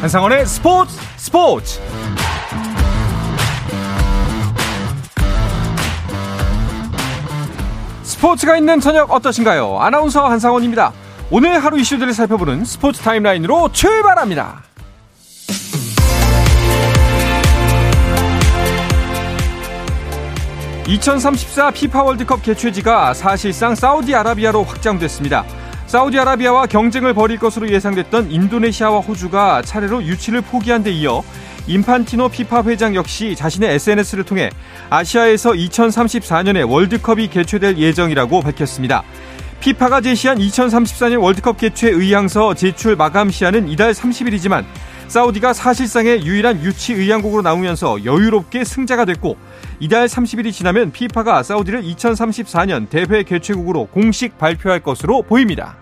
한상원의 스포츠 스포츠 스포츠가 있는 저녁 어떠신가요? 아나운서 한상원입니다. 오늘 하루 이슈들을 살펴보는 스포츠 타임라인으로 출발합니다. 2034 피파 월드컵 개최지가 사실상 사우디아라비아로 확장됐습니다. 사우디아라비아와 경쟁을 벌일 것으로 예상됐던 인도네시아와 호주가 차례로 유치를 포기한 데 이어 인판티노 피파 회장 역시 자신의 SNS를 통해 아시아에서 2034년에 월드컵이 개최될 예정이라고 밝혔습니다. 피파가 제시한 2034년 월드컵 개최 의향서 제출 마감 시한은 이달 30일이지만 사우디가 사실상의 유일한 유치 의향국으로 나오면서 여유롭게 승자가 됐고 이달 30일이 지나면 피파가 사우디를 2034년 대회 개최국으로 공식 발표할 것으로 보입니다.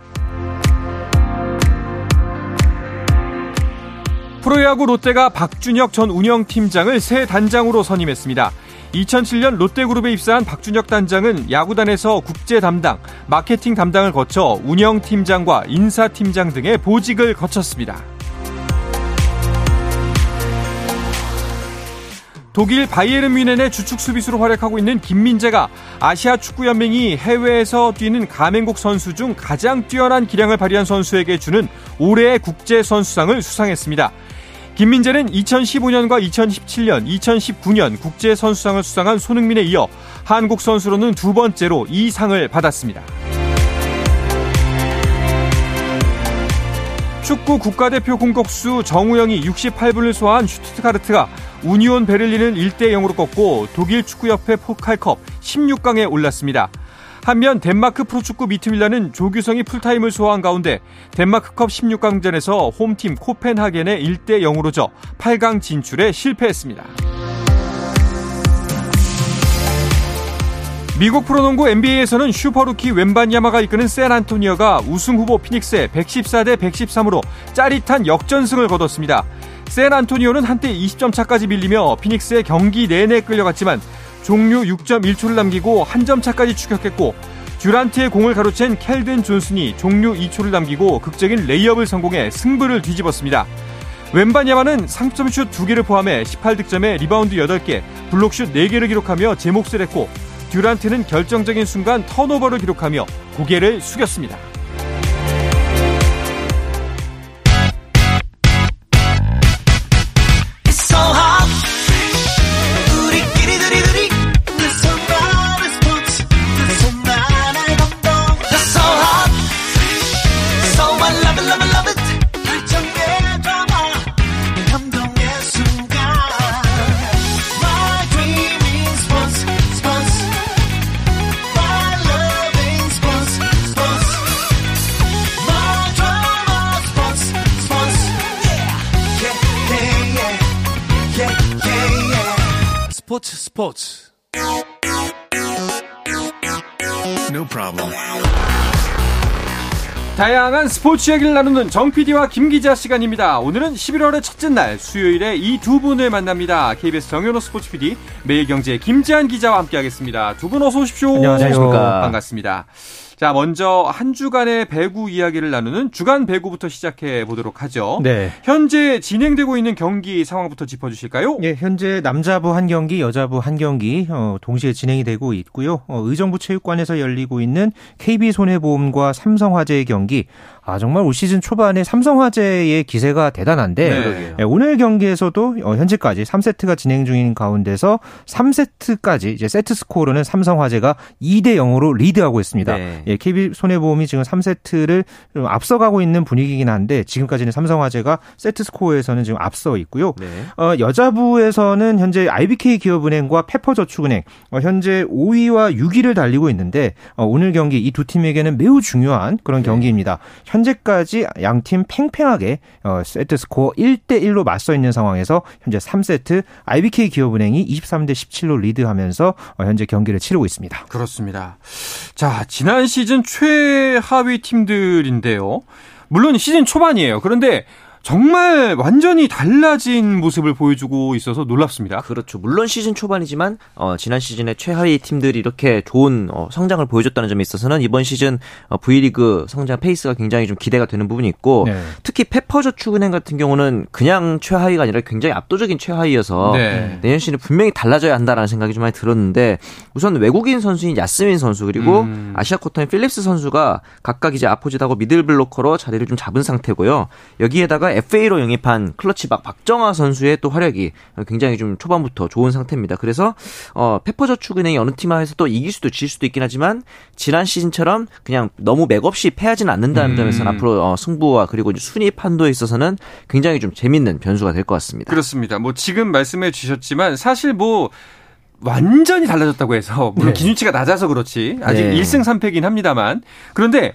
프로야구 롯데가 박준혁 전 운영팀장을 새 단장으로 선임했습니다. 2007년 롯데그룹에 입사한 박준혁 단장은 야구단에서 국제 담당, 마케팅 담당을 거쳐 운영팀장과 인사팀장 등의 보직을 거쳤습니다. 독일 바이에른 뮌헨의 주축 수비수로 활약하고 있는 김민재가 아시아 축구 연맹이 해외에서 뛰는 가맹국 선수 중 가장 뛰어난 기량을 발휘한 선수에게 주는 올해의 국제 선수상을 수상했습니다. 김민재는 2015년과 2017년, 2019년 국제 선수상을 수상한 손흥민에 이어 한국 선수로는 두 번째로 이 상을 받았습니다. 축구 국가대표 공격수 정우영이 68분을 소화한 슈투트가르트가 우니온 베를린을 1대 0으로 꺾고 독일 축구협회 포칼컵 16강에 올랐습니다. 한편 덴마크 프로축구 미트윌란은 조규성이 풀타임을 소화한 가운데 덴마크컵 16강전에서 홈팀 코펜하겐에 1대 0으로 져 8강 진출에 실패했습니다. 미국 프로농구 NBA에서는 슈퍼루키 웸반야마가 이끄는 샌 안토니오가 우승 후보 피닉스에 114대 113으로 짜릿한 역전승을 거뒀습니다. 샌 안토니오는 한때 20점 차까지 밀리며 피닉스의 경기 내내 끌려갔지만 종료 6.1초를 남기고 한 점 차까지 추격했고 듀란트의 공을 가로챈 켈든 존슨이 종료 2초를 남기고 극적인 레이업을 성공해 승부를 뒤집었습니다. 웸반야마는 3점슛 2개를 포함해 18득점에 리바운드 8개, 블록슛 4개를 기록하며 제 몫을 했고 듀란트는 결정적인 순간 턴오버를 기록하며 고개를 숙였습니다. 스포츠 스포츠 No problem. 다양한 스포츠 얘기를 나누는 정 PD와 김 기자 시간입니다. 오늘은 11월의 첫째 날 수요일에 이 두 분을 만납니다. KBS 정현호 스포츠 PD, 매일경제 김지한 기자와 함께하겠습니다. 두 분 어서 오십시오. 안녕하세요. 반갑습니다. 자, 먼저 한 주간의 배구 이야기를 나누는 주간 배구부터 시작해 보도록 하죠. 네. 현재 진행되고 있는 경기 상황부터 짚어 주실까요? 예, 현재 남자부 한 경기, 여자부 한 경기 어, 동시에 진행이 되고 있고요. 어, 의정부 체육관에서 열리고 있는 KB 손해보험과 삼성화재의 경기 아, 정말 올 시즌 초반에 삼성화재의 기세가 대단한데 네. 네, 오늘 경기에서도 어, 현재까지 3세트가 진행 중인 가운데서 3세트까지 이제 세트 스코어로는 삼성화재가 2대 0으로 리드하고 있습니다. 네. 예, KB 손해보험이 지금 3세트를 앞서가고 있는 분위기긴 한데 지금까지는 삼성화재가 세트 스코어에서는 지금 앞서 있고요. 네. 어, 여자부에서는 현재 IBK 기업은행과 페퍼저축은행 어, 현재 5위와 6위를 달리고 있는데 어, 오늘 경기 이 두 팀에게는 매우 중요한 그런 네. 경기입니다. 현 재까지 양팀 팽팽하게 어, 세트 스코어 1대 1로 맞서 있는 상황에서 현재 3세트 IBK 기업은행이 23대 17로 리드하면서 어, 현재 경기를 치르고 있습니다. 그렇습니다. 자, 지난 시즌 최하위 팀들인데요. 물론 시즌 초반이에요. 그런데 정말 완전히 달라진 모습을 보여주고 있어서 놀랍습니다. 그렇죠. 물론 시즌 초반이지만 어, 지난 시즌에 최하위 팀들이 이렇게 좋은 어, 성장을 보여줬다는 점에 있어서는 이번 시즌 어, V리그 성장 페이스가 굉장히 좀 기대가 되는 부분이 있고 네. 특히 페퍼저축은행 같은 경우는 그냥 최하위가 아니라 굉장히 압도적인 최하위여서 네. 내년 시즌에 분명히 달라져야 한다라는 생각이 좀 많이 들었는데 우선 외국인 선수인 야스민 선수 그리고 음. 아시아 쿼터인 필립스 선수가 각각 이제 아포짓하고 미들 블로커로 자리를 좀 잡은 상태고요. 여기에다가 FA로 영입한 클러치박 박정아 선수의 또 활약이 굉장히 좀 초반부터 좋은 상태입니다. 그래서 어 페퍼저축은행이 어느 팀하에서 또 이길 수도 질 수도 있긴 하지만 지난 시즌처럼 그냥 너무 맥없이 패하지는 않는다는 음. 점에서는 앞으로 어, 승부와 그리고 순위 판도에 있어서는 굉장히 좀 재밌는 변수가 될 것 같습니다. 그렇습니다. 뭐 지금 말씀해 주셨지만 사실 뭐 완전히 달라졌다고 해서 물론 네. 기준치가 낮아서 그렇지 아직 네. 1승 3패긴 합니다만 그런데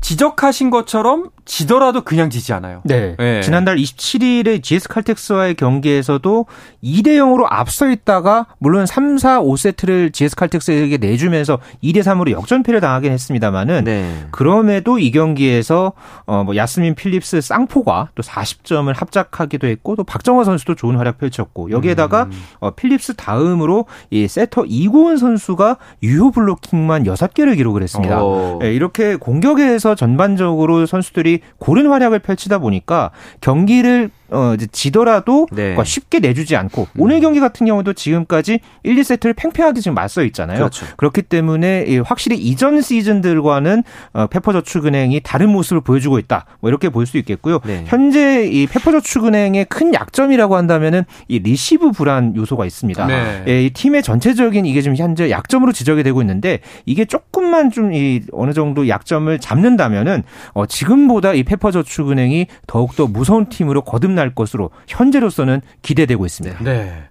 지적하신 것처럼 지더라도 그냥 지지 않아요. 네. 네. 지난달 27일에 GS 칼텍스와의 경기에서도 2대 0으로 앞서 있다가 물론 3, 4, 5세트를 GS 칼텍스에게 내주면서 2대 3으로 역전패를 당하긴 했습니다만은 네. 그럼에도 이 경기에서 어뭐 야스민 필립스 쌍포가 또 40점을 합작하기도 했고 또 박정화 선수도 좋은 활약 펼쳤고 여기에다가 음. 어 필립스 다음으로 이 세터 이고은 선수가 유효 블로킹만 6개를 기록을 했습니다. 네, 이렇게 공격에서 전반적으로 선수들이 고른 활약을 펼치다 보니까 경기를 어, 이제 지더라도 네. 쉽게 내주지 않고 음. 오늘 경기 같은 경우도 지금까지 1, 2세트를 팽팽하게 지금 맞서 있잖아요. 그렇죠. 그렇기 때문에 확실히 이전 시즌들과는 어, 페퍼저축은행이 다른 모습을 보여주고 있다. 뭐 이렇게 볼 수 있겠고요. 네. 현재 이 페퍼저축은행의 큰 약점이라고 한다면은 이 리시브 불안 요소가 있습니다. 네. 예, 이 팀의 전체적인 이게 지금 현재 약점으로 지적이 되고 있는데 이게 조금만 좀 이 어느 정도 약점을 잡는다면은 어, 지금보다 이 페퍼저축은행이 더욱더 무서운 팀으로 거듭나 날 것으로 현재로서는 기대되고 있습니다. 네.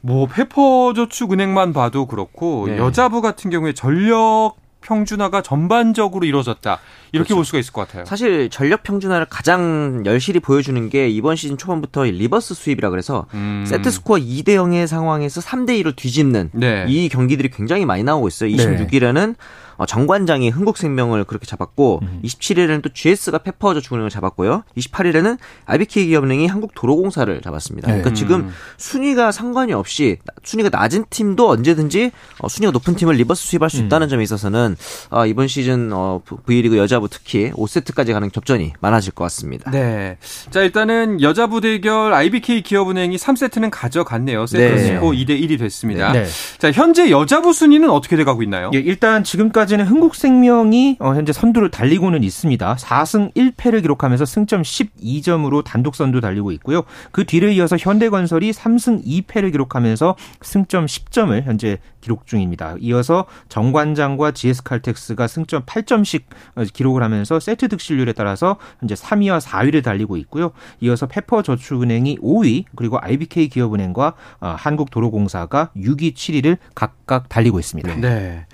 뭐 페퍼저축은행만 봐도 그렇고 네. 여자부 같은 경우에 전력 평준화가 전반적으로 이루어졌다. 이렇게 그렇죠. 볼 수가 있을 것 같아요. 사실 전력 평준화를 가장 여실히 보여주는 게 이번 시즌 초반부터 리버스 스윕이라 그래서 음. 세트 스코어 2대 0의 상황에서 3대 2로 뒤집는 네. 이 경기들이 굉장히 많이 나오고 있어요. 26일에는 네. 어, 정관장이 흥국생명을 그렇게 잡았고 음. 27일에는 또 GS가 페퍼저축은행을 잡았고요. 28일에는 IBK 기업은행이 한국도로공사를 잡았습니다. 네. 그러니까 지금 음. 순위가 상관이 없이 순위가 낮은 팀도 언제든지 어, 순위가 높은 팀을 리버스 스윕할 수 음. 있다는 점에 있어서는 어, 이번 시즌 어, V리그 여자부 특히 5세트까지 가는 접전이 많아질 것 같습니다. 네. 자 일단은 여자부 대결 IBK 기업은행이 3세트는 가져갔네요. 세트 네. 2대 1이 됐습니다. 네. 자 현재 여자부 순위는 어떻게 돼가고 있나요? 예, 일단 지금까지 현재까지는 흥국생명이 어, 현재 선두를 달리고는 있습니다. 4승 1패를 기록하면서 승점 12점으로 단독 선두 달리고 있고요. 그 뒤를 이어서 현대건설이 3승 2패를 기록하면서 승점 10점을 현재 기록 중입니다. 이어서 정관장과 GS칼텍스가 승점 8점씩 어, 기록을 하면서 세트 득실률에 따라서 현재 3위와 4위를 달리고 있고요. 이어서 페퍼저축은행이 5위 그리고 IBK 기업은행과 어, 한국도로공사가 6위, 7위를 각각 달리고 있습니다. 네.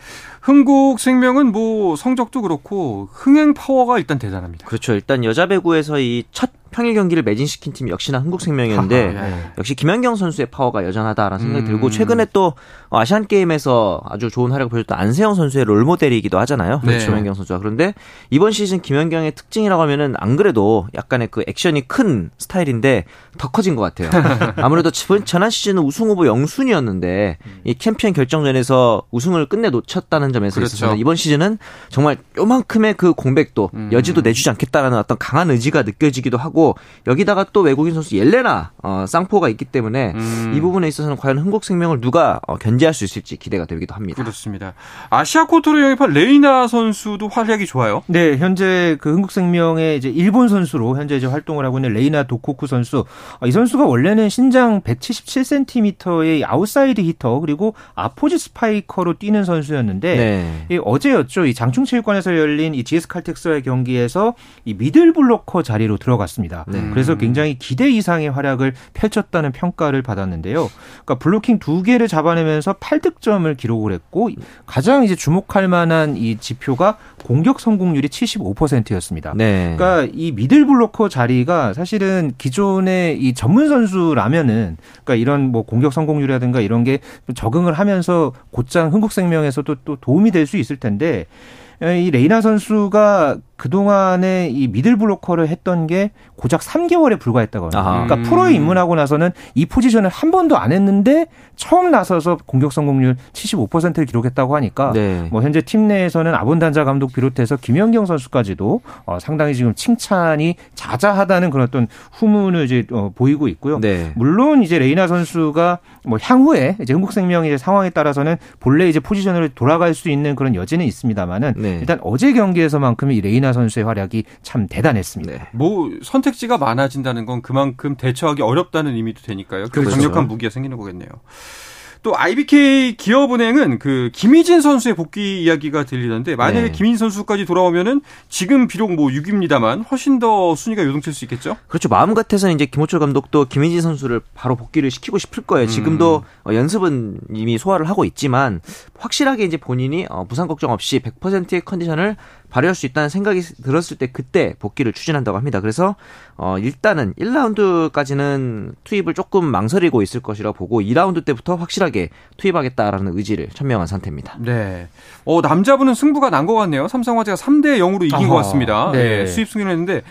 흥국생명은 뭐 성적도 그렇고 흥행 파워가 일단 대단합니다. 그렇죠. 일단 여자 배구에서 이첫 평일 경기를 매진시킨 팀이 역시나 흥국생명이었는데 네. 역시 김연경 선수의 파워가 여전하다라는 생각이 음. 들고 최근에 또 아시안 게임에서 아주 좋은 활약을 보여줬던 안세영 선수의 롤 모델이기도 하잖아요. 네. 김연경 선수가 그런데 이번 시즌 김연경의 특징이라고 하면은 안 그래도 약간의 그 액션이 큰 스타일인데 더 커진 것 같아요. 아무래도 지난 시즌은 우승 후보 영순위였는데 이 챔피언 결정전에서 우승을 끝내 놓쳤다는 점에서 그렇죠. 있어서 이번 시즌은 정말 요만큼의 그 공백도 음. 여지도 내주지 않겠다라는 어떤 강한 의지가 느껴지기도 하고 여기다가 또 외국인 선수 옐레나 어, 쌍포가 있기 때문에 음. 이 부분에 있어서는 과연 흥국생명을 누가 어, 견제할 수 있을지 기대가 되기도 합니다. 그렇습니다. 아시아 쿼터로 영입한 레이나 선수도 활약이 좋아요. 네, 현재 그 흥국생명의 이제 일본 선수로 현재 이제 활동을 하고 있는 레이나 도코쿠 선수. 아, 이 선수가 원래는 신장 177cm의 아웃사이드 히터 그리고 아포짓 스파이커로 뛰는 선수였는데 네. 어제였죠. 이 장충체육관에서 열린 이 GS 칼텍스와의 경기에서 이 미들 블로커 자리로 들어갔습니다. 네. 그래서 굉장히 기대 이상의 활약을 펼쳤다는 평가를 받았는데요. 그러니까 블로킹 두 개를 잡아내면서 8득점을 기록을 했고 가장 이제 주목할 만한 이 지표가 공격 성공률이 75%였습니다. 네. 그러니까 이 미들 블로커 자리가 사실은 기존의 이 전문 선수라면은 그러니까 이런 뭐 공격 성공률이라든가 이런 게 적응을 하면서 곧장 흥국생명에서도 또 도움이 될 수 있을 텐데 이 레이나 선수가 그동안에 이 미들 블로커를 했던 게 고작 3개월에 불과했다고 합니다. 그러니까 프로에 입문하고 나서는 이 포지션을 한 번도 안 했는데 처음 나서서 공격 성공률 75%를 기록했다고 하니까 네. 뭐 현재 팀 내에서는 아본단자 감독 비롯해서 김연경 선수까지도 어 상당히 지금 칭찬이 자자하다는 그런 어떤 후문을 이제 어 보이고 있고요. 네. 물론 이제 레이나 선수가 뭐 향후에 이제 흥국생명 이제 상황에 따라서는 본래 이제 포지션으로 돌아갈 수 있는 그런 여지는 있습니다만은 네. 일단 어제 경기에서만큼 이 레이나 선수의 활약이 참 대단했습니다. 네. 뭐 선택지가 많아진다는 건 그만큼 대처하기 어렵다는 의미도 되니까요. 그 그렇죠. 강력한 무기가 생기는 거겠네요. 또 IBK 기업은행은 그 김희진 선수의 복귀 이야기가 들리던데 만약에 네. 김희진 선수까지 돌아오면은 지금 비록 뭐 6위입니다만 훨씬 더 순위가 요동칠 수 있겠죠? 그렇죠. 마음 같아서는 이제 김호철 감독도 김희진 선수를 바로 복귀를 시키고 싶을 거예요. 지금도 음. 연습은 이미 소화를 하고 있지만 확실하게 이제 본인이 어, 부상 걱정 없이 100%의 컨디션을 발휘할 수 있다는 생각이 들었을 때 그때 복귀를 추진한다고 합니다. 그래서 어 일단은 1라운드까지는 투입을 조금 망설이고 있을 것이라 보고 2라운드 때부터 확실하게 투입하겠다라는 의지를 천명한 상태입니다. 네. 어 남자분은 승부가 난 것 같네요. 삼성화재가 3대 0으로 이긴 아하, 것 같습니다. 네. 네. 수입 승리를 했는데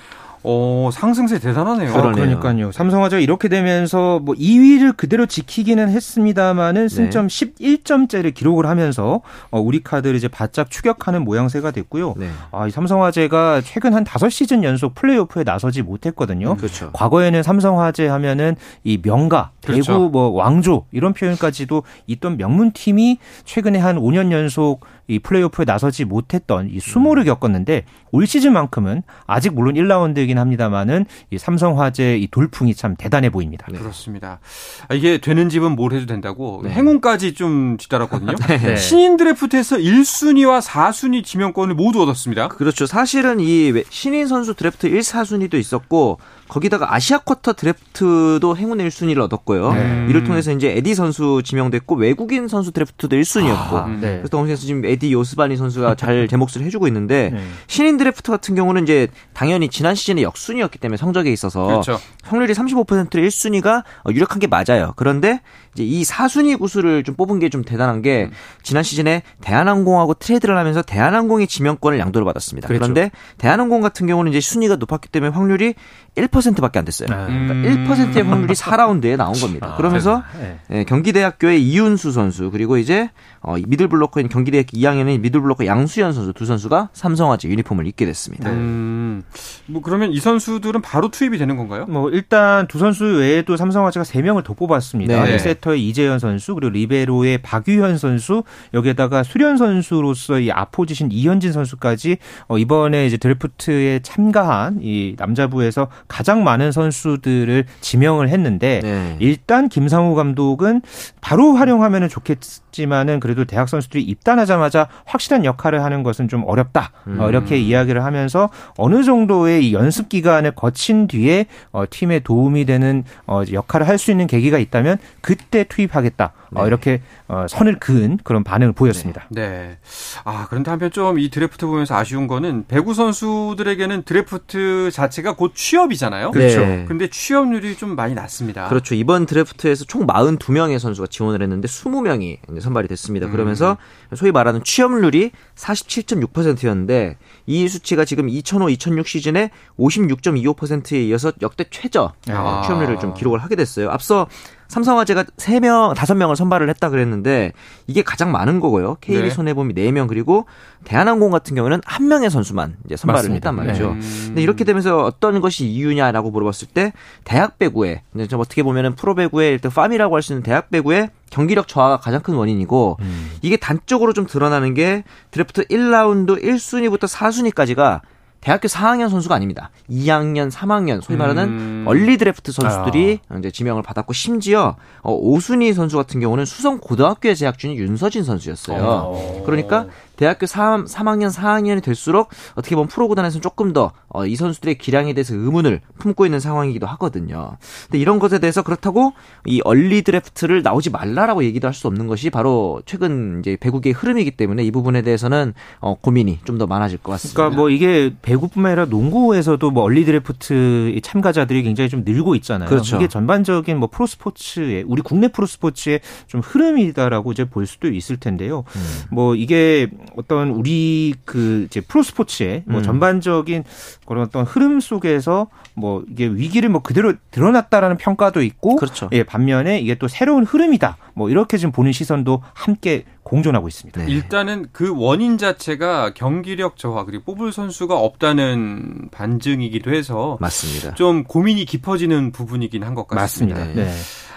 어, 상승세 대단하네요. 아, 그러니까요. 삼성화재가 이렇게 되면서 뭐 2위를 그대로 지키기는 했습니다만은 승점 네. 11점째를 기록을 하면서 어, 우리 카드를 이제 바짝 추격하는 모양새가 됐고요. 네. 아, 이 삼성화재가 최근 한 5시즌 연속 플레이오프에 나서지 못했거든요. 음, 그렇죠. 과거에는 삼성화재 하면은 이 명가, 그렇죠. 대구 뭐 왕조 이런 표현까지도 있던 명문 팀이 최근에 한 5년 연속 이 플레이오프에 나서지 못했던 이 수모를 음. 겪었는데 올 시즌만큼은 아직 물론 1라운드이긴 합니다만은 이 삼성화재 이 돌풍이 참 대단해 보입니다. 네. 그렇습니다. 아, 이게 되는 집은 뭘 해도 된다고 네. 행운까지 좀 뒤따랐거든요. 네. 신인 드래프트에서 1순위와 4순위 지명권을 모두 얻었습니다. 그렇죠. 사실은 이 신인 선수 드래프트 1, 4순위도 있었고 거기다가 아시아 쿼터 드래프트도 행운의 1순위를 얻었고요. 네. 이를 통해서 이제 에디 선수 지명됐고 외국인 선수 드래프트도 1순위였고 아, 네. 그래서 동시에 지금 에디 요스바니 선수가 잘 제 몫을 해주고 있는데 네. 신인 드래프트 같은 경우는 이제 당연히 지난 시즌에 역순위였기 때문에 성적에 있어서 그렇죠. 확률이 35%의 1순위가 유력한 게 맞아요. 그런데 이제 이 4순위 권수를 좀 뽑은 게 좀 대단한 게 음. 지난 시즌에 대한항공하고 트레이드를 하면서 대한항공이 지명권을 양도를 받았습니다. 그렇죠. 그런데 대한항공 같은 경우는 이제 순위가 높았기 때문에 확률이 1%밖에 안 됐어요. 음. 그러니까 1%의 확률이 4라운드에 나온 겁니다. 아, 그러면서 네. 네. 경기대학교의 이윤수 선수 그리고 이제 어, 미들블로커인 경기대학 2학년의 미들블로커 양수현 선수 두 선수가 삼성화재 유니폼을 입게 됐습니다. 음. 뭐 그러면 이 선수들은 바로 투입이 되는 건가요? 뭐 일단 두 선수 외에도 삼성화재가 3명을 더 뽑았습니다. 네. 세터의 이재현 선수 그리고 리베로의 박유현 선수 여기에다가 수련 선수로서 이 아포지신 이현진 선수까지 어, 이번에 이제 드래프트에 참가한 이 남자부에서 가장 많은 선수들을 지명을 했는데 네. 일단 김상우 감독은 바로 활용하면 좋겠지만은 그래도 대학 선수들이 입단하자마자 확실한 역할을 하는 것은 좀 어렵다 음. 어, 이렇게 이야기를 하면서 어느 정도의 이 연습 기간을 거친 뒤에 어, 팀에 도움이 되는 어, 역할을 할 수 있는 계기가 있다면 그때 투입하겠다. 어, 네. 어, 이렇게 어, 선을 그은 그런 반응을 보였습니다. 네. 네. 아 그런데 한편 좀 이 드래프트 보면서 아쉬운 거는 배구 선수들에게는 드래프트 자체가 곧 취업이잖아요. 그렇죠. 네. 근데 취업률이 좀 많이 낮습니다. 그렇죠. 이번 드래프트에서 총 42명의 선수가 지원을 했는데 20명이 선발이 됐습니다. 그러면서 음. 소위 말하는 취업률이 47.6%였는데 이 수치가 지금 2005, 2006 시즌에 56.25%에 이어서 역대 최저 아. 취업률을 좀 기록을 하게 됐어요. 앞서 삼성화재가 3명, 5명을 선발을 했다 그랬는데 이게 가장 많은 거고요. KB 네. 손해보험이 4명 그리고 대한항공 같은 경우는 한 명의 선수만 이제 선발을 맞습니다. 했단 말이죠. 네. 근데 이렇게 되면서 어떤 것이 이유냐라고 물어봤을 때 대학 배구에 좀 어떻게 보면은 프로 배구의 일단 팜이라고 할 수 있는 대학 배구의 경기력 저하가 가장 큰 원인이고 음. 이게 단적으로 좀 드러나는 게 드래프트 1라운드 1순위부터 4순위까지가 대학교 4학년 선수가 아닙니다. 2학년, 3학년, 소위 말하는 음... 얼리 드래프트 선수들이 아... 이제 지명을 받았고 심지어 어, 5순위 선수 같은 경우는 수성 고등학교에 재학 중인 윤서진 선수였어요. 어... 그러니까 대학교 3, 3학년, 4학년이 될수록 어떻게 보면 프로 구단에서는 조금 더 어, 이 선수들의 기량에 대해서 의문을 품고 있는 상황이기도 하거든요. 근데 이런 것에 대해서 그렇다고 이 얼리 드래프트를 나오지 말라라고 얘기도 할 수 없는 것이 바로 최근 이제 배구계의 흐름이기 때문에 이 부분에 대해서는 어, 고민이 좀 더 많아질 것 같습니다. 그러니까 뭐 이게 배구뿐만 아니라 농구에서도 뭐 얼리 드래프트 참가자들이 굉장히 좀 늘고 있잖아요. 그렇죠. 이게 전반적인 뭐 프로스포츠의 우리 국내 프로스포츠의 좀 흐름이다라고 이제 볼 수도 있을 텐데요. 음. 뭐 이게 어떤 우리 그 이제 프로스포츠의 뭐 음. 전반적인 그런 어떤 흐름 속에서 뭐 이게 위기를 뭐 그대로 드러났다라는 평가도 있고 그렇죠. 예, 반면에 이게 또 새로운 흐름이다. 뭐 이렇게 지금 보는 시선도 함께 공존하고 있습니다. 네. 일단은 그 원인 자체가 경기력 저하 그리고 뽑을 선수가 없다는 반증이기도 해서 맞습니다. 좀 고민이 깊어지는 부분이긴 한 것 같습니다. 맞습니다. 네.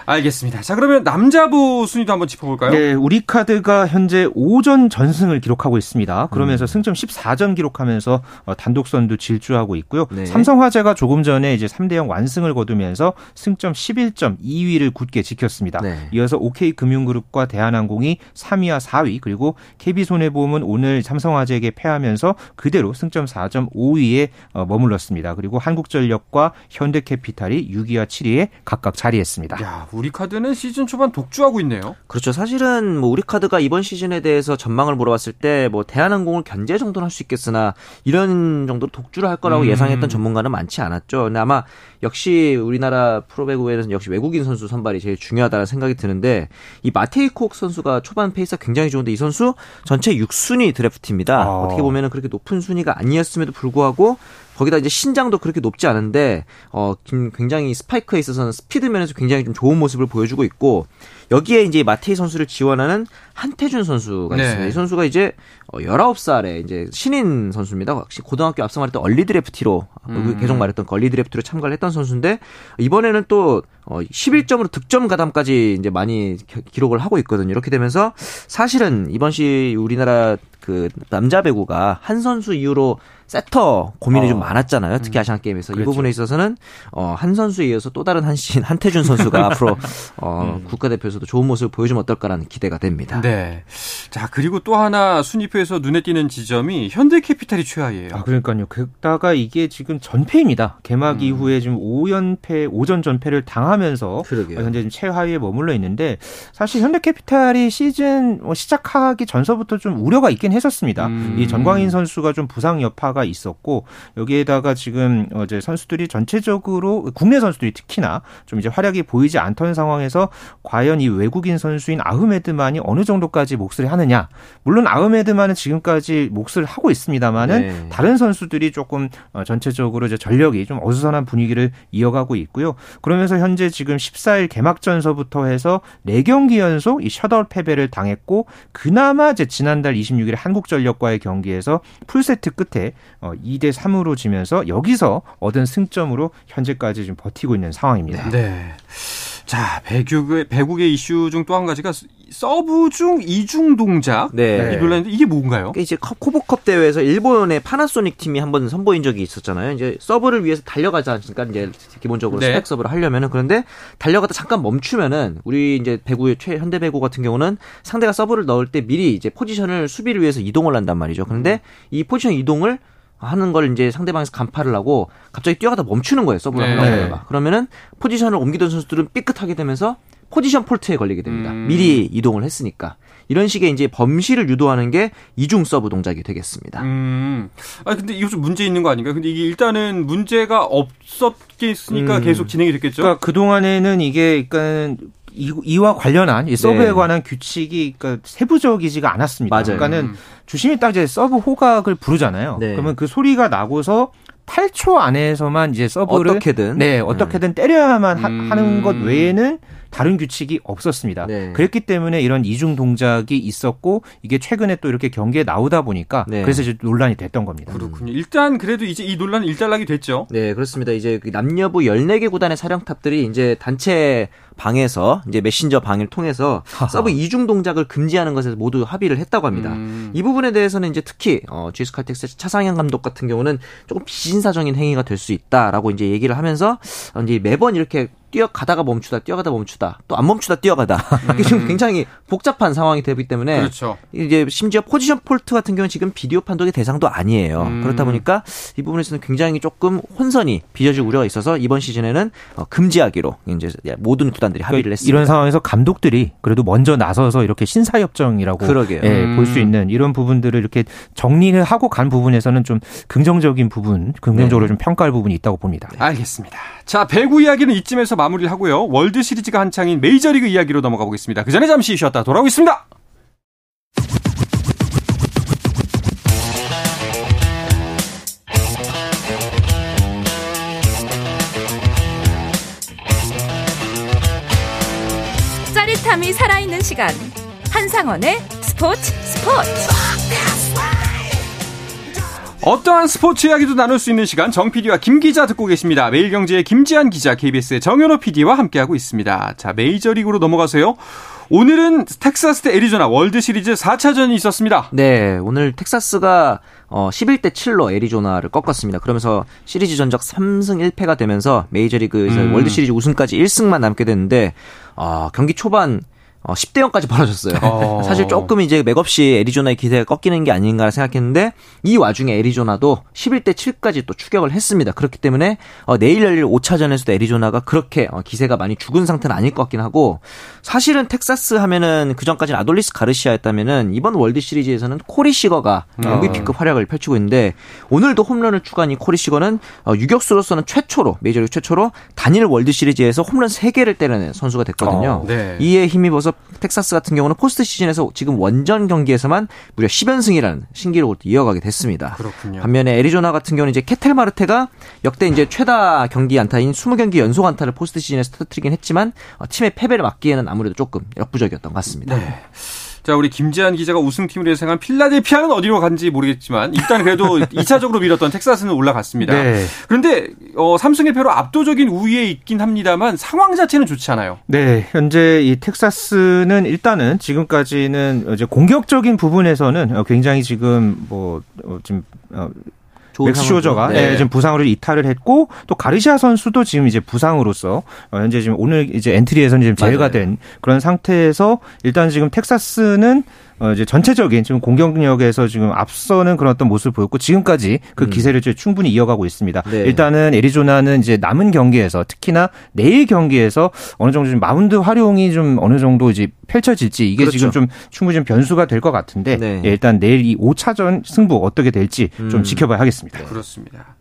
알겠습니다. 자, 그러면 남자부 순위도 한번 짚어볼까요? 네, 우리 카드가 현재 5전 전승을 기록하고 있습니다. 그러면서 음. 승점 14점 기록하면서 어, 단독 선두 질주하고 있고요. 네. 삼성화재가 조금 전에 이제 3대 0 완승을 거두면서 승점 11점 2위를 굳게 지켰습니다. 네. 이어서 OK금융그룹과 대한항공이 3위와 4위 그리고 KB손해보험은 오늘 삼성화재에게 패하면서 그대로 승점 4점 5위에 어, 머물렀습니다. 그리고 한국전력과 현대캐피탈이 6위와 7위에 각각 자리했습니다. 야, 우리 카드는 시즌 초반 독주하고 있네요. 그렇죠. 사실은 뭐 우리 카드가 이번 시즌에 대해서 전망을 물어봤을 때 뭐 대한항공을 견제 정도는 할 수 있겠으나 이런 정도로 독주를 할 거라고 음. 예상했던 전문가는 많지 않았죠. 근데 아마 역시 우리나라 프로배구에는 역시 외국인 선수 선발이 제일 중요하다는 생각이 드는데 이 마테이 콕 선수가 초반 페이스가 굉장히 좋은데 이 선수 전체 6순위 드래프트입니다. 아. 어떻게 보면은 그렇게 높은 순위가 아니었음에도 불구하고 거기다 이제 신장도 그렇게 높지 않은데 어 굉장히 스파이크에 있어서는 스피드 면에서 굉장히 좀 좋은 모습을 보여주고 있고 여기에 이제 마테이 선수를 지원하는 한태준 선수가 네. 있습니다. 이 선수가 이제 19살에 어, 이제 신인 선수입니다. 혹시 고등학교 앞서 말했던 얼리 드래프티로 음. 계속 말했던 얼리 드래프트로 참가를 했던 선수인데 이번에는 또 11점으로 어, 득점 가담까지 이제 많이 기록을 하고 있거든요. 이렇게 되면서 사실은 이번 시 우리나라 그 남자 배구가 한 선수 이후로 세터 고민이 어. 좀 많았잖아요. 특히 음. 아시안 게임에서 그렇죠. 이 부분에 있어서는 어, 한 선수에 이어서 또 다른 한신 한태준 선수가 앞으로 어, 음. 국가대표에서도 좋은 모습을 보여주면 어떨까라는 기대가 됩니다. 네. 자 그리고 또 하나 순위표에서 눈에 띄는 지점이 현대캐피탈이 최하예요. 아 그러니까요. 게다가 이게 지금 전패입니다. 개막 음. 이후에 지금 5연패, 5전 전패를 당하면서 그러게요. 현재 지금 최하위에 머물러 있는데 사실 현대캐피탈이 시즌 뭐 시작하기 전서부터 좀 우려가 있긴 했었습니다. 음. 이 전광인 선수가 좀 부상 여파가 있었고 여기에다가 지금 어제 선수들이 전체적으로 국내 선수들이 특히나 좀 이제 활약이 보이지 않던 상황에서 과연 이 외국인 선수인 아흐메드만이 어느 정도까지 몫을 하느냐. 물론 아흐메드만은 지금까지 몫을 하고 있습니다만은 네. 다른 선수들이 조금 어, 전체적으로 이제 전력이 좀 어수선한 분위기를 이어가고 있고요. 그러면서 현재 지금 14일 개막전서부터 해서 4경기 연속 이 셔터 패배를 당했고 그나마 이제 지난달 26일 한국전력과의 경기에서 풀세트 끝에 어, 2대 3으로 지면서 여기서 얻은 승점으로 현재까지 좀 버티고 있는 상황입니다. 네. 자, 배구계, 배구계 이슈 중 또 한 가지가 서브 중 이중 동작. 네. 이 논란인데 이게 뭔가요? 이제 코보컵 대회에서 일본의 파나소닉 팀이 한 번 선보인 적이 있었잖아요. 이제 서브를 위해서 달려가지 않습니까? 이제 기본적으로 네. 스파이크 서브를 하려면은 그런데 달려가다 잠깐 멈추면은 우리 이제 배구의 최 현대 배구 같은 경우는 상대가 서브를 넣을 때 미리 이제 포지션을 수비를 위해서 이동을 한단 말이죠. 그런데 이 포지션 이동을 하는 걸 이제 상대방에서 간파를 하고 갑자기 뛰어가다 멈추는 거예요 서브를 네. 하려다가 네. 그러면은 포지션을 옮기던 선수들은 삐끗하게 되면서 포지션 폴트에 걸리게 됩니다. 음. 미리 이동을 했으니까. 이런 식의 이제 범실을 유도하는 게 이중 서브 동작이 되겠습니다. 음. 아 근데 이거 좀 문제 있는 거 아닌가요? 근데 이게 일단은 문제가 없었겠으니까 음. 계속 진행이 됐겠죠. 그러니까 그 동안에는 이게 그러니까 이 와 관련한 이 서브에 네. 관한 규칙이 그러니까 세부적이지가 않았습니다. 맞아요. 그러니까는 음. 주심이 딱 이제 서브 호각을 불잖아요. 네. 그러면 그 소리가 나고서 8초 안에서만 이제 서브를 어떻게든 네 어떻게든 음. 때려야만 하, 하는 것 외에는 다른 규칙이 없었습니다. 네. 그랬기 때문에 이런 이중 동작이 있었고 이게 최근에 또 이렇게 경기에 나오다 보니까 네. 그래서 이제 논란이 됐던 겁니다. 그렇군요. 일단 그래도 이제 이 논란은 일단락이 됐죠. 네, 그렇습니다. 이제 그 남녀부 14개 구단의 사령탑들이 이제 단체 방에서 이제 메신저 방을 통해서 서브 이중 동작을 금지하는 것에 모두 합의를 했다고 합니다. 음. 이 부분에 대해서는 이제 특히 어 GS 칼텍스 차상현 감독 같은 경우는 조금 비신사적인 행위가 될 수 있다라고 이제 얘기를 하면서 이제 매번 이렇게 뛰어가다가 멈추다, 뛰어가다 멈추다, 또 안 멈추다 뛰어가다. 이게 지금 음. 굉장히 복잡한 상황이 되기 때문에 그렇죠. 이제 심지어 포지션 폴트 같은 경우는 지금 비디오 판독의 대상도 아니에요. 음. 그렇다 보니까 이 부분에서는 굉장히 조금 혼선이 빚어질 우려가 있어서 이번 시즌에는 어, 금지하기로 이제 모든 구단들이 합의를 그러니까 했습니다. 이런 상황에서 감독들이 그래도 먼저 나서서 이렇게 신사 협정이라고 예, 음. 볼수 있는 이런 부분들을 이렇게 정리를 하고 간 부분에서는 좀 긍정적인 부분, 긍정적으로 네. 좀 평가할 부분이 있다고 봅니다. 알겠습니다. 자, 배구 이야기는 이쯤에서 마무리를 하고요. 월드 시리즈가 한창인 메이저리그 이야기로 넘어가 보겠습니다. 그 전에 잠시 쉬었다 돌아오겠습니다. 짜릿함이 살아있는 시간. 한상원의 스포츠 스포츠. 어떠한 스포츠 이야기도 나눌 수 있는 시간 정 PD와 김 기자 듣고 계십니다. 매일경제의 김지한 기자, KBS의 정현호 PD와 함께하고 있습니다. 자, 메이저리그로 넘어가세요. 오늘은 텍사스 대 애리조나 월드 시리즈 4차전이 있었습니다. 네, 오늘 텍사스가 어 11대 7로 애리조나를 꺾었습니다. 그러면서 시리즈 전적 3승 1패가 되면서 메이저리그에서 음. 월드 시리즈 우승까지 1승만 남게 됐는데 어, 경기 초반 어, 10대 0까지 벌어졌어요. 어. 사실 조금 이제 맥없이 애리조나의 기세가 꺾이는 게 아닌가 생각했는데 이 와중에 애리조나도 11대 7까지 또 추격을 했습니다. 그렇기 때문에 어, 내일 열릴 5차전에서도 애리조나가 그렇게 어, 기세가 많이 죽은 상태는 아닐 것 같긴 하고 사실은 텍사스 하면은 그 전까지는 아돌리스 가르시아였다면은 이번 월드 시리즈에서는 코리 시거가 MVP급 어. 활약을 펼치고 있는데 오늘도 홈런을 추가한 이 코리 시거는 어, 유격수로서는 최초로 메이저리그 최초로 단일 월드 시리즈에서 홈런 3개를 때려낸 선수가 됐거든요. 어, 네. 이에 힘입어서 텍사스 같은 경우는 포스트 시즌에서 지금 원정 경기에서만 무려 10연승이라는 신기록을 이어가게 됐습니다. 그렇군요. 반면에 애리조나 같은 경우는 이제 케텔 마르테가 역대 이제 최다 경기 안타인 20경기 연속 안타를 포스트 시즌에서 터뜨리긴 했지만 어, 팀의 패배를 막기에는 아무래도 조금 역부족이었던 것 같습니다. 네. 자, 우리 김재한 기자가 우승팀으로 예상한 필라델피아는 어디로 간지 모르겠지만 일단 그래도 2차적으로 밀었던 텍사스는 올라갔습니다. 네. 그런데 어, 3승 1패로 압도적인 우위에 있긴 합니다만 상황 자체는 좋지 않아요. 네, 현재 이 텍사스는 일단은 지금까지는 이제 공격적인 부분에서는 굉장히 지금 뭐 어, 지금 어, 맥스 슈어저가 네. 네, 지금 부상으로 이탈을 했고 또 가르시아 선수도 지금 이제 부상으로서 어, 현재 지금 오늘 이제 엔트리에서는 지금 제외가 된 그런 상태에서 일단 지금 텍사스는 어 이제 전체적인 지금 공격력에서 지금 앞서는 그런 어떤 모습을 보였고 지금까지 그 음. 기세를 충분히 이어가고 있습니다. 네. 일단은 애리조나는 이제 남은 경기에서 특히나 내일 경기에서 어느 정도 좀 마운드 활용이 좀 어느 정도 이제 펼쳐질지 이게 그렇죠. 지금 좀 충분히 좀 변수가 될 것 같은데 네. 예, 일단 내일 이 5차전 승부 어떻게 될지 좀 음. 지켜봐야 하겠습니다. 그렇습니다.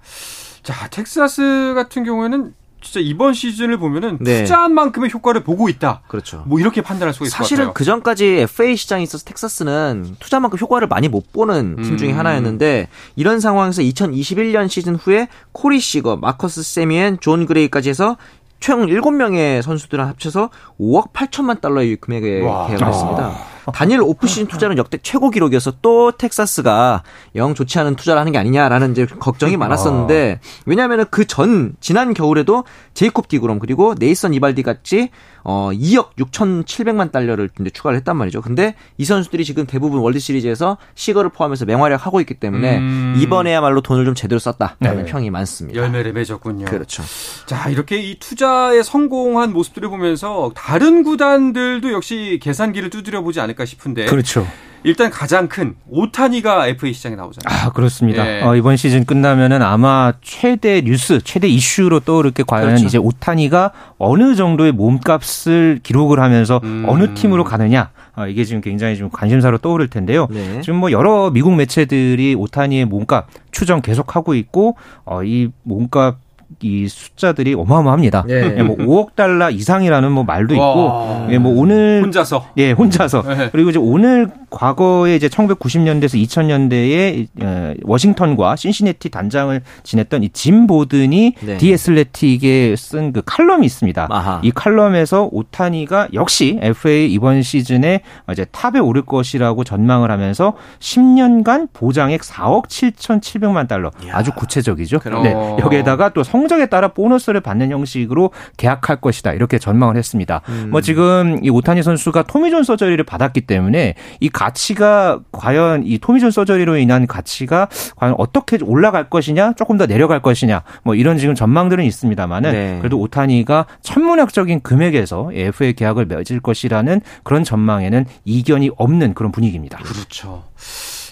자, 텍사스 같은 경우에는 진짜 이번 시즌을 보면은 네. 투자한 만큼의 효과를 보고 있다. 그렇죠. 뭐 이렇게 판단할 수가 있을 사실은 그 전까지 FA 시장에 있어서 텍사스는 투자만큼 효과를 많이 못 보는 팀 중에 음. 하나였는데 이런 상황에서 2021년 시즌 후에 코리 시거, 마커스 세미엔, 존 그레이까지 해서 총 7명의 선수들을 합쳐서 5억 8천만 달러의 금액에 계약을 했습니다. 아. 단일 오프시즌 투자는 역대 최고 기록이어서 또 텍사스가 영 좋지 않은 투자를 하는 게 아니냐라는 이제 걱정이 많았었는데 왜냐하면 그 전 지난 겨울에도 제이콥 디그롬 그리고 네이선 이볼디 같이 어 2억 6,700만 달러를 이제 추가를 했단 말이죠. 근데 이 선수들이 지금 대부분 월드 시리즈에서 시거를 포함해서 맹활약하고 있기 때문에 음. 이번에야말로 돈을 좀 제대로 썼다라는 네. 평이 많습니다. 열매를 맺었군요. 그렇죠. 자, 이렇게 이 투자에 성공한 모습들을 보면서 다른 구단들도 역시 계산기를 두드려 보지 않을까 싶은데. 그렇죠. 일단 가장 큰 오타니가 FA 시장에 나오잖아요. 아 그렇습니다. 예. 어, 이번 시즌 끝나면은 아마 최대 뉴스, 최대 이슈로 떠오르게 과연 그렇죠. 이제 오타니가 어느 정도의 몸값을 기록을 하면서 음. 어느 팀으로 가느냐. 어, 이게 지금 굉장히 좀 관심사로 떠오를 텐데요. 네. 지금 뭐 여러 미국 매체들이 오타니의 몸값 추정 계속하고 있고 어, 이 몸값 이 숫자들이 어마어마합니다. 예. 예, 뭐 5억 달러 이상이라는 뭐 말도 있고, 예, 뭐 오늘 혼자서, 예, 혼자서 네. 그리고 이제 오늘 과거에 이제 1990년대에서 2000년대에 어, 워싱턴과 신시내티 단장을 지냈던 이 짐 보든이 네. 디에슬레틱에 쓴 그 칼럼이 있습니다. 아하. 이 칼럼에서 오타니가 역시 FA 이번 시즌에 이제 탑에 오를 것이라고 전망을 하면서 10년간 보장액 4억 7,700만 달러, 이야. 아주 구체적이죠. 네, 여기에다가 또 성 적에 따라 보너스를 받는 형식으로 계약할 것이다. 이렇게 전망을 했습니다. 음. 뭐 지금 이 오타니 선수가 토미존 서저리를 받았기 때문에 이 가치가 과연 이 토미존 서저리로 인한 가치가 과연 어떻게 올라갈 것이냐, 조금 더 내려갈 것이냐, 뭐 이런 지금 전망들은 있습니다만은 네. 그래도 오타니가 천문학적인 금액에서 FA 계약을 맺을 것이라는 그런 전망에는 이견이 없는 그런 분위기입니다. 그렇죠.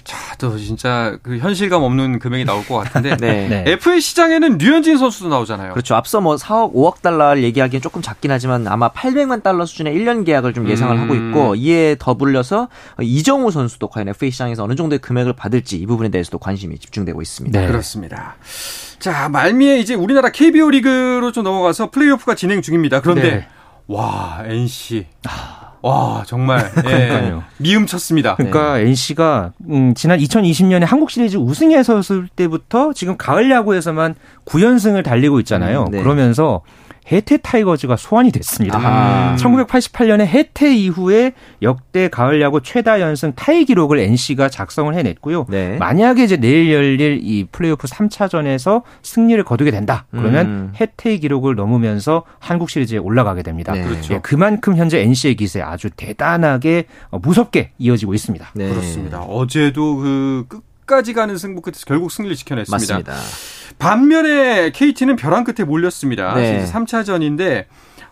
자, 또 진짜 그 현실감 없는 금액이 나올 것 같은데 네. 네. FA 시장에는 류현진 선수도 나오잖아요. 그렇죠. 앞서 뭐 4억, 5억 달러를 얘기하기엔 조금 작긴 하지만 아마 800만 달러 수준의 1년 계약을 좀 예상을 음. 하고 있고 이에 더불려서 이정우 선수도 과연 FA 시장에서 어느 정도의 금액을 받을지 이 부분에 대해서도 관심이 집중되고 있습니다. 네. 그렇습니다. 자, 말미에 이제 우리나라 KBO 리그로 좀 넘어가서 플레이오프가 진행 중입니다. 그런데 네. 와, NC. 아. 와 정말 예, 미음 쳤습니다. 그러니까 네. NC가 음, 지난 2020년에 한국 시리즈 우승했었을 때부터 지금 가을 야구에서만 9연승을 달리고 있잖아요. 음, 네. 그러면서 해태 타이거즈가 소환이 됐습니다. 아. 1988년에 해태 이후에 역대 가을 야구 최다 연승 타이 기록을 NC가 작성을 해냈고요. 네. 만약에 이제 내일 열릴 이 플레이오프 3차전에서 승리를 거두게 된다. 그러면 음. 해태 기록을 넘으면서 한국 시리즈에 올라가게 됩니다. 네. 그렇죠. 예, 그만큼 현재 NC의 기세 아주 대단하게 어, 무섭게 이어지고 있습니다. 네. 그렇습니다. 어제도 그 끝 까지 가는 승부 끝에서 결국 승리를 지켜냈습니다. 맞습니다. 반면에 KT는 벼랑 끝에 몰렸습니다. 네. 3차전인데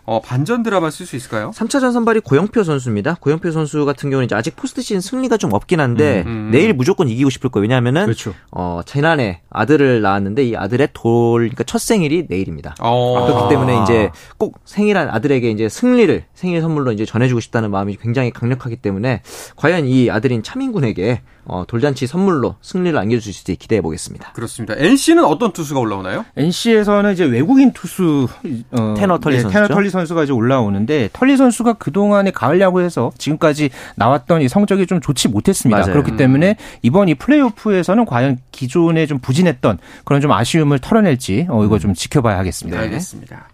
어, 반전 드라마 쓸 수 있을까요? 3차전 선발이 고영표 선수입니다. 고영표 선수 같은 경우는 이제 아직 포스트 시즌 승리가 좀 없긴 한데 음, 음, 음. 내일 무조건 이기고 싶을 거예요. 왜냐하면은 그렇죠. 어, 지난해 아들을 낳았는데 이 아들의 돌 그러니까 첫 생일이 내일입니다. 어. 그렇기 때문에 이제 꼭 생일한 아들에게 이제 승리를 생일 선물로 이제 전해주고 싶다는 마음이 굉장히 강력하기 때문에 과연 이 아들인 차민군에게 어, 돌잔치 선물로 승리를 안겨줄 수 있을지 기대해 보겠습니다. 그렇습니다. NC는 어떤 투수가 올라오나요? NC에서는 이제 외국인 투수 어, 테너 털리 네, 선수 테너 털리 선수가 이제 올라오는데 털리 선수가 그 동안에 가을 야구에서 지금까지 나왔던 이 성적이 좀 좋지 못했습니다. 맞아요. 그렇기 때문에 이번 이 플레이오프에서는 과연 기존에 좀 부진했던 그런 좀 아쉬움을 털어낼지 어, 이거 좀 지켜봐야 하겠습니다. 네, 알겠습니다.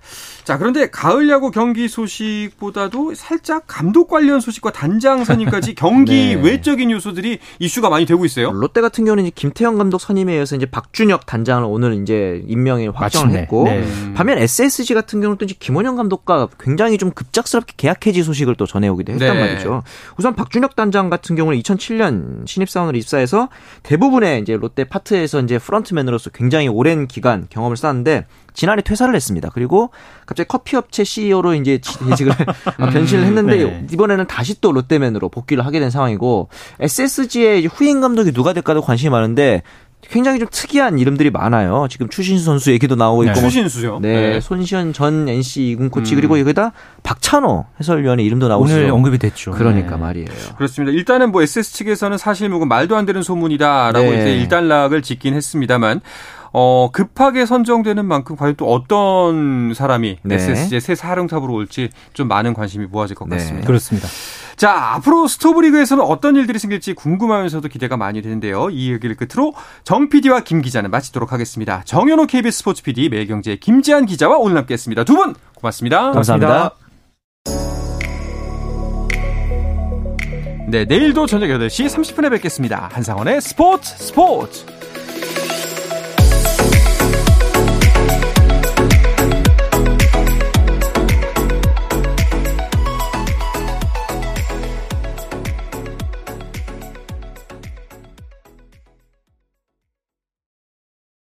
자, 그런데 가을 야구 경기 소식보다 도 살짝 감독 관련 소식과 단장 선임까지 경기 네. 외적인 요소들이 이슈가 많이 되고 있어요. 롯데 같은 경우는 이제 김태형 감독 선임에 의해서 이제 박준혁 단장을 오늘 이제 임명에 확정을 마침내. 했고 네. 반면 SSG 같은 경우는 또 이제 김원영 감독과 굉장히 좀 급작스럽게 계약 해지 소식을 또 전해오기도 했단 네. 말이죠. 우선 박준혁 단장 같은 경우는 2007년 신입사원으로 입사해서 대부분의 이제 롯데 파트에서 이제 프런트맨으로서 굉장히 오랜 기간 경험을 쌓았는데 지난해 퇴사를 했습니다. 그리고 갑자기 커피 업체 CEO로 이제 재직을 음, 변신을 했는데 네. 이번에는 다시 또 롯데맨으로 복귀를 하게 된 상황이고 SSG의 후임 감독이 누가 될까도 관심이 많은데 굉장히 좀 특이한 이름들이 많아요. 지금 추신수 선수 얘기도 나오고 있고. 네. 추신수요? 네, 네. 손시현 전 NC 이군 코치 음. 그리고 여기다 박찬호 해설위원의 이름도 나오고 오늘. 언급이 됐죠. 그러니까 네. 말이에요. 그렇습니다. 일단은 뭐 SS 측에서는 사실 뭐 말도 안 되는 소문이다라고 네. 이제 일단락을 짓긴 했습니다만 어, 급하게 선정되는 만큼 과연 또 어떤 사람이 네. SSG의 새 사령탑으로 올지 좀 많은 관심이 모아질 것 네. 같습니다. 그렇습니다. 자, 앞으로 스토브리그에서는 어떤 일들이 생길지 궁금하면서도 기대가 많이 되는데요. 이 얘기를 끝으로 정 PD와 김 기자는 마치도록 하겠습니다. 정현호 KBS 스포츠 PD, 매일경제 김지한 기자와 오늘 함께 했습니다. 두 분 고맙습니다. 감사합니다. 네, 내일도 저녁 8시 30분에 뵙겠습니다. 한상원의 스포츠 스포츠!